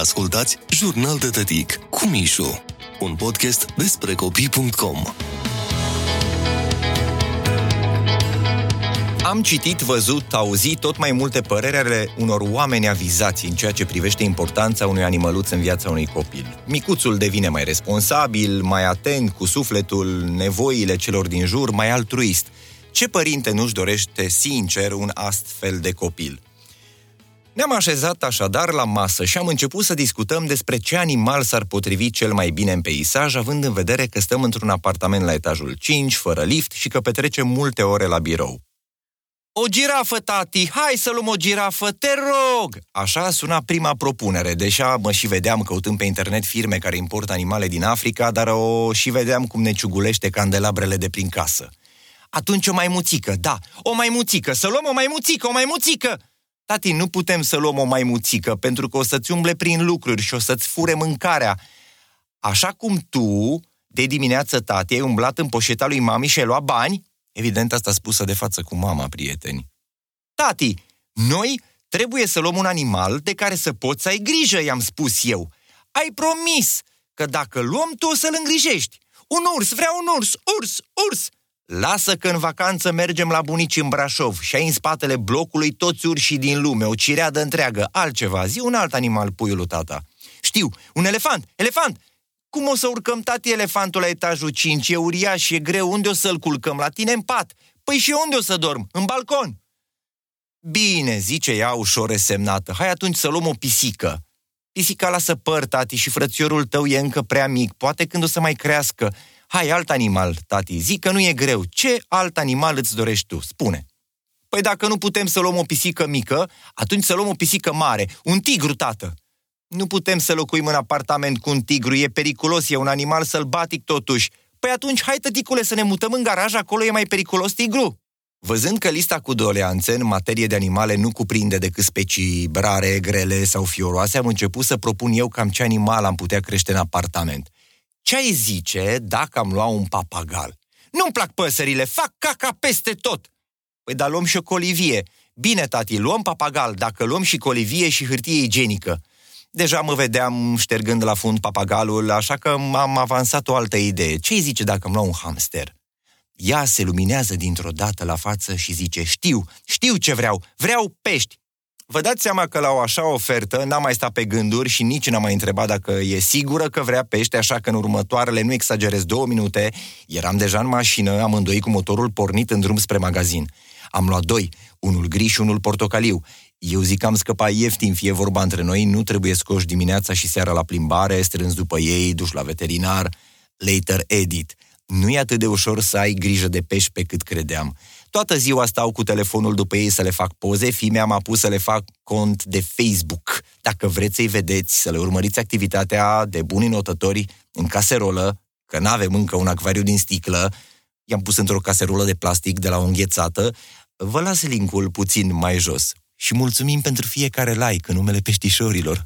Ascultați Jurnal de Tătic cu Mișu, un podcast despre copii.com. Am citit, văzut, auzit tot mai multe păreri ale unor oameni avizați în ceea ce privește importanța unui animăluț în viața unui copil. Micuțul devine mai responsabil, mai atent cu sufletul, nevoile celor din jur, mai altruist. Ce părinte nu-și dorește sincer un astfel de copil? Ne-am așezat așadar la masă și am început să discutăm despre ce animal s-ar potrivi cel mai bine în peisaj, având în vedere că stăm într-un apartament la etajul 5, fără lift și că petrecem multe ore la birou. O girafă, tati! Hai să luăm o girafă, te rog! Așa suna prima propunere, deși mă și vedeam căutând pe internet firme care importă animale din Africa, dar o și vedeam cum ne ciugulește candelabrele de prin casă. Atunci o maimuțică, da, o maimuțică, să luăm o maimuțică, o maimuțică! Tati, nu putem să luăm o maimuțică, pentru că o să-ți umble prin lucruri și o să-ți fure mâncarea. Așa cum tu, de dimineață, tati, ai umblat în poșeta lui mami și ai luat bani? Evident, asta spusă de față cu mama, prieteni. Tati, noi trebuie să luăm un animal de care să poți să ai grijă, i-am spus eu. Ai promis că dacă luăm, tu o să-l îngrijești. Un urs, vreau un urs, urs, urs! Lasă că în vacanță mergem la bunici în Brașov și ai în spatele blocului toți urșii din lume, o cireadă întreagă, altceva, zi un alt animal, puiul tata. Știu, un elefant, elefant! Cum o să urcăm tati elefantul la etajul 5? E uriaș, e greu, unde o să-l culcăm? La tine în pat. Păi și unde o să dorm? În balcon. Bine, zice ea ușor resemnată, hai atunci să luăm o pisică. Pisica lasă păr, tati, și frățiorul tău e încă prea mic, poate când o să mai crească. Hai, alt animal, tati, zic că nu e greu. Ce alt animal îți dorești tu? Spune. Păi dacă nu putem să luăm o pisică mică, atunci să luăm o pisică mare. Un tigru, tată. Nu putem să locuim în apartament cu un tigru, e periculos, e un animal sălbatic totuși. Păi atunci, hai tăticule să ne mutăm în garaj, acolo e mai periculos tigru. Văzând că lista cu doleanțe în materie de animale nu cuprinde decât specii brare, grele sau fioroase, am început să propun eu cam ce animal am putea crește în apartament. Ce ai zice dacă am luat un papagal? Nu-mi plac păsările, fac caca peste tot! Păi dar luăm și o colivie. Bine, tati, luăm papagal, dacă luăm și colivie și hârtie igienică. Deja mă vedeam ștergând la fund papagalul, așa că am avansat o altă idee. Ce zice dacă îmi luau un hamster? Ea se luminează dintr-o dată la față și zice, știu, știu ce vreau, vreau pești. Vă dați seama că la o așa ofertă n-am mai stat pe gânduri și nici n-am mai întrebat dacă e sigură că vrea pește, așa că în următoarele, nu exagerez, două minute, eram deja în mașină, amândoi cu motorul pornit în drum spre magazin. Am luat doi, unul griș și unul portocaliu. Eu zic că am scăpat ieftin, fie vorba între noi, nu trebuie scoși dimineața și seara la plimbare, strâns după ei, duși la veterinar. Later edit. Nu e atât de ușor să ai grijă de pești pe cât credeam. Toată ziua stau cu telefonul după ei să le fac poze, fimea m-a pus să le fac cont de Facebook. Dacă vreți să-i vedeți, să le urmăriți activitatea de buni notători în caserolă, că n-avem încă un acvariu din sticlă, i-am pus într-o caserolă de plastic de la o înghețată, vă las linkul puțin mai jos. Și mulțumim pentru fiecare like în numele peștișorilor.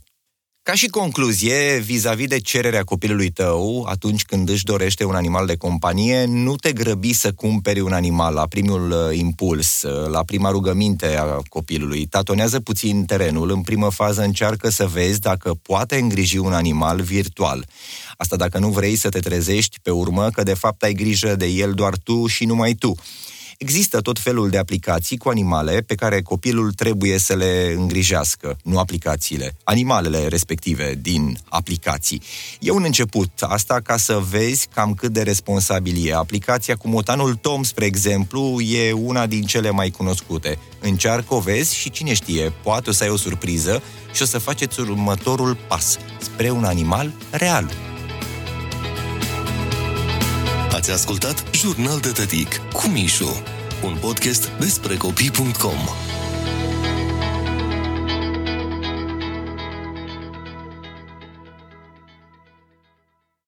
Ca și concluzie, vis-a-vis de cererea copilului tău, atunci când își dorește un animal de companie, nu te grăbi să cumperi un animal la primul uh, impuls, uh, la prima rugăminte a copilului. Tatonează puțin terenul, în primă fază încearcă să vezi dacă poate îngriji un animal virtual. Asta dacă nu vrei să te trezești pe urmă că de fapt ai grijă de el doar tu și numai tu. Există tot felul de aplicații cu animale pe care copilul trebuie să le îngrijească, nu aplicațiile, animalele respective din aplicații. E un început, asta ca să vezi cam cât de responsabil e. Aplicația cu motanul Tom, spre exemplu, e una din cele mai cunoscute. Încearcă o vezi și cine știe, poate o să ai o surpriză și o să faceți următorul pas spre un animal real. Ați ascultat Jurnal de Tătic cu Mișu, un podcast despre copii.com.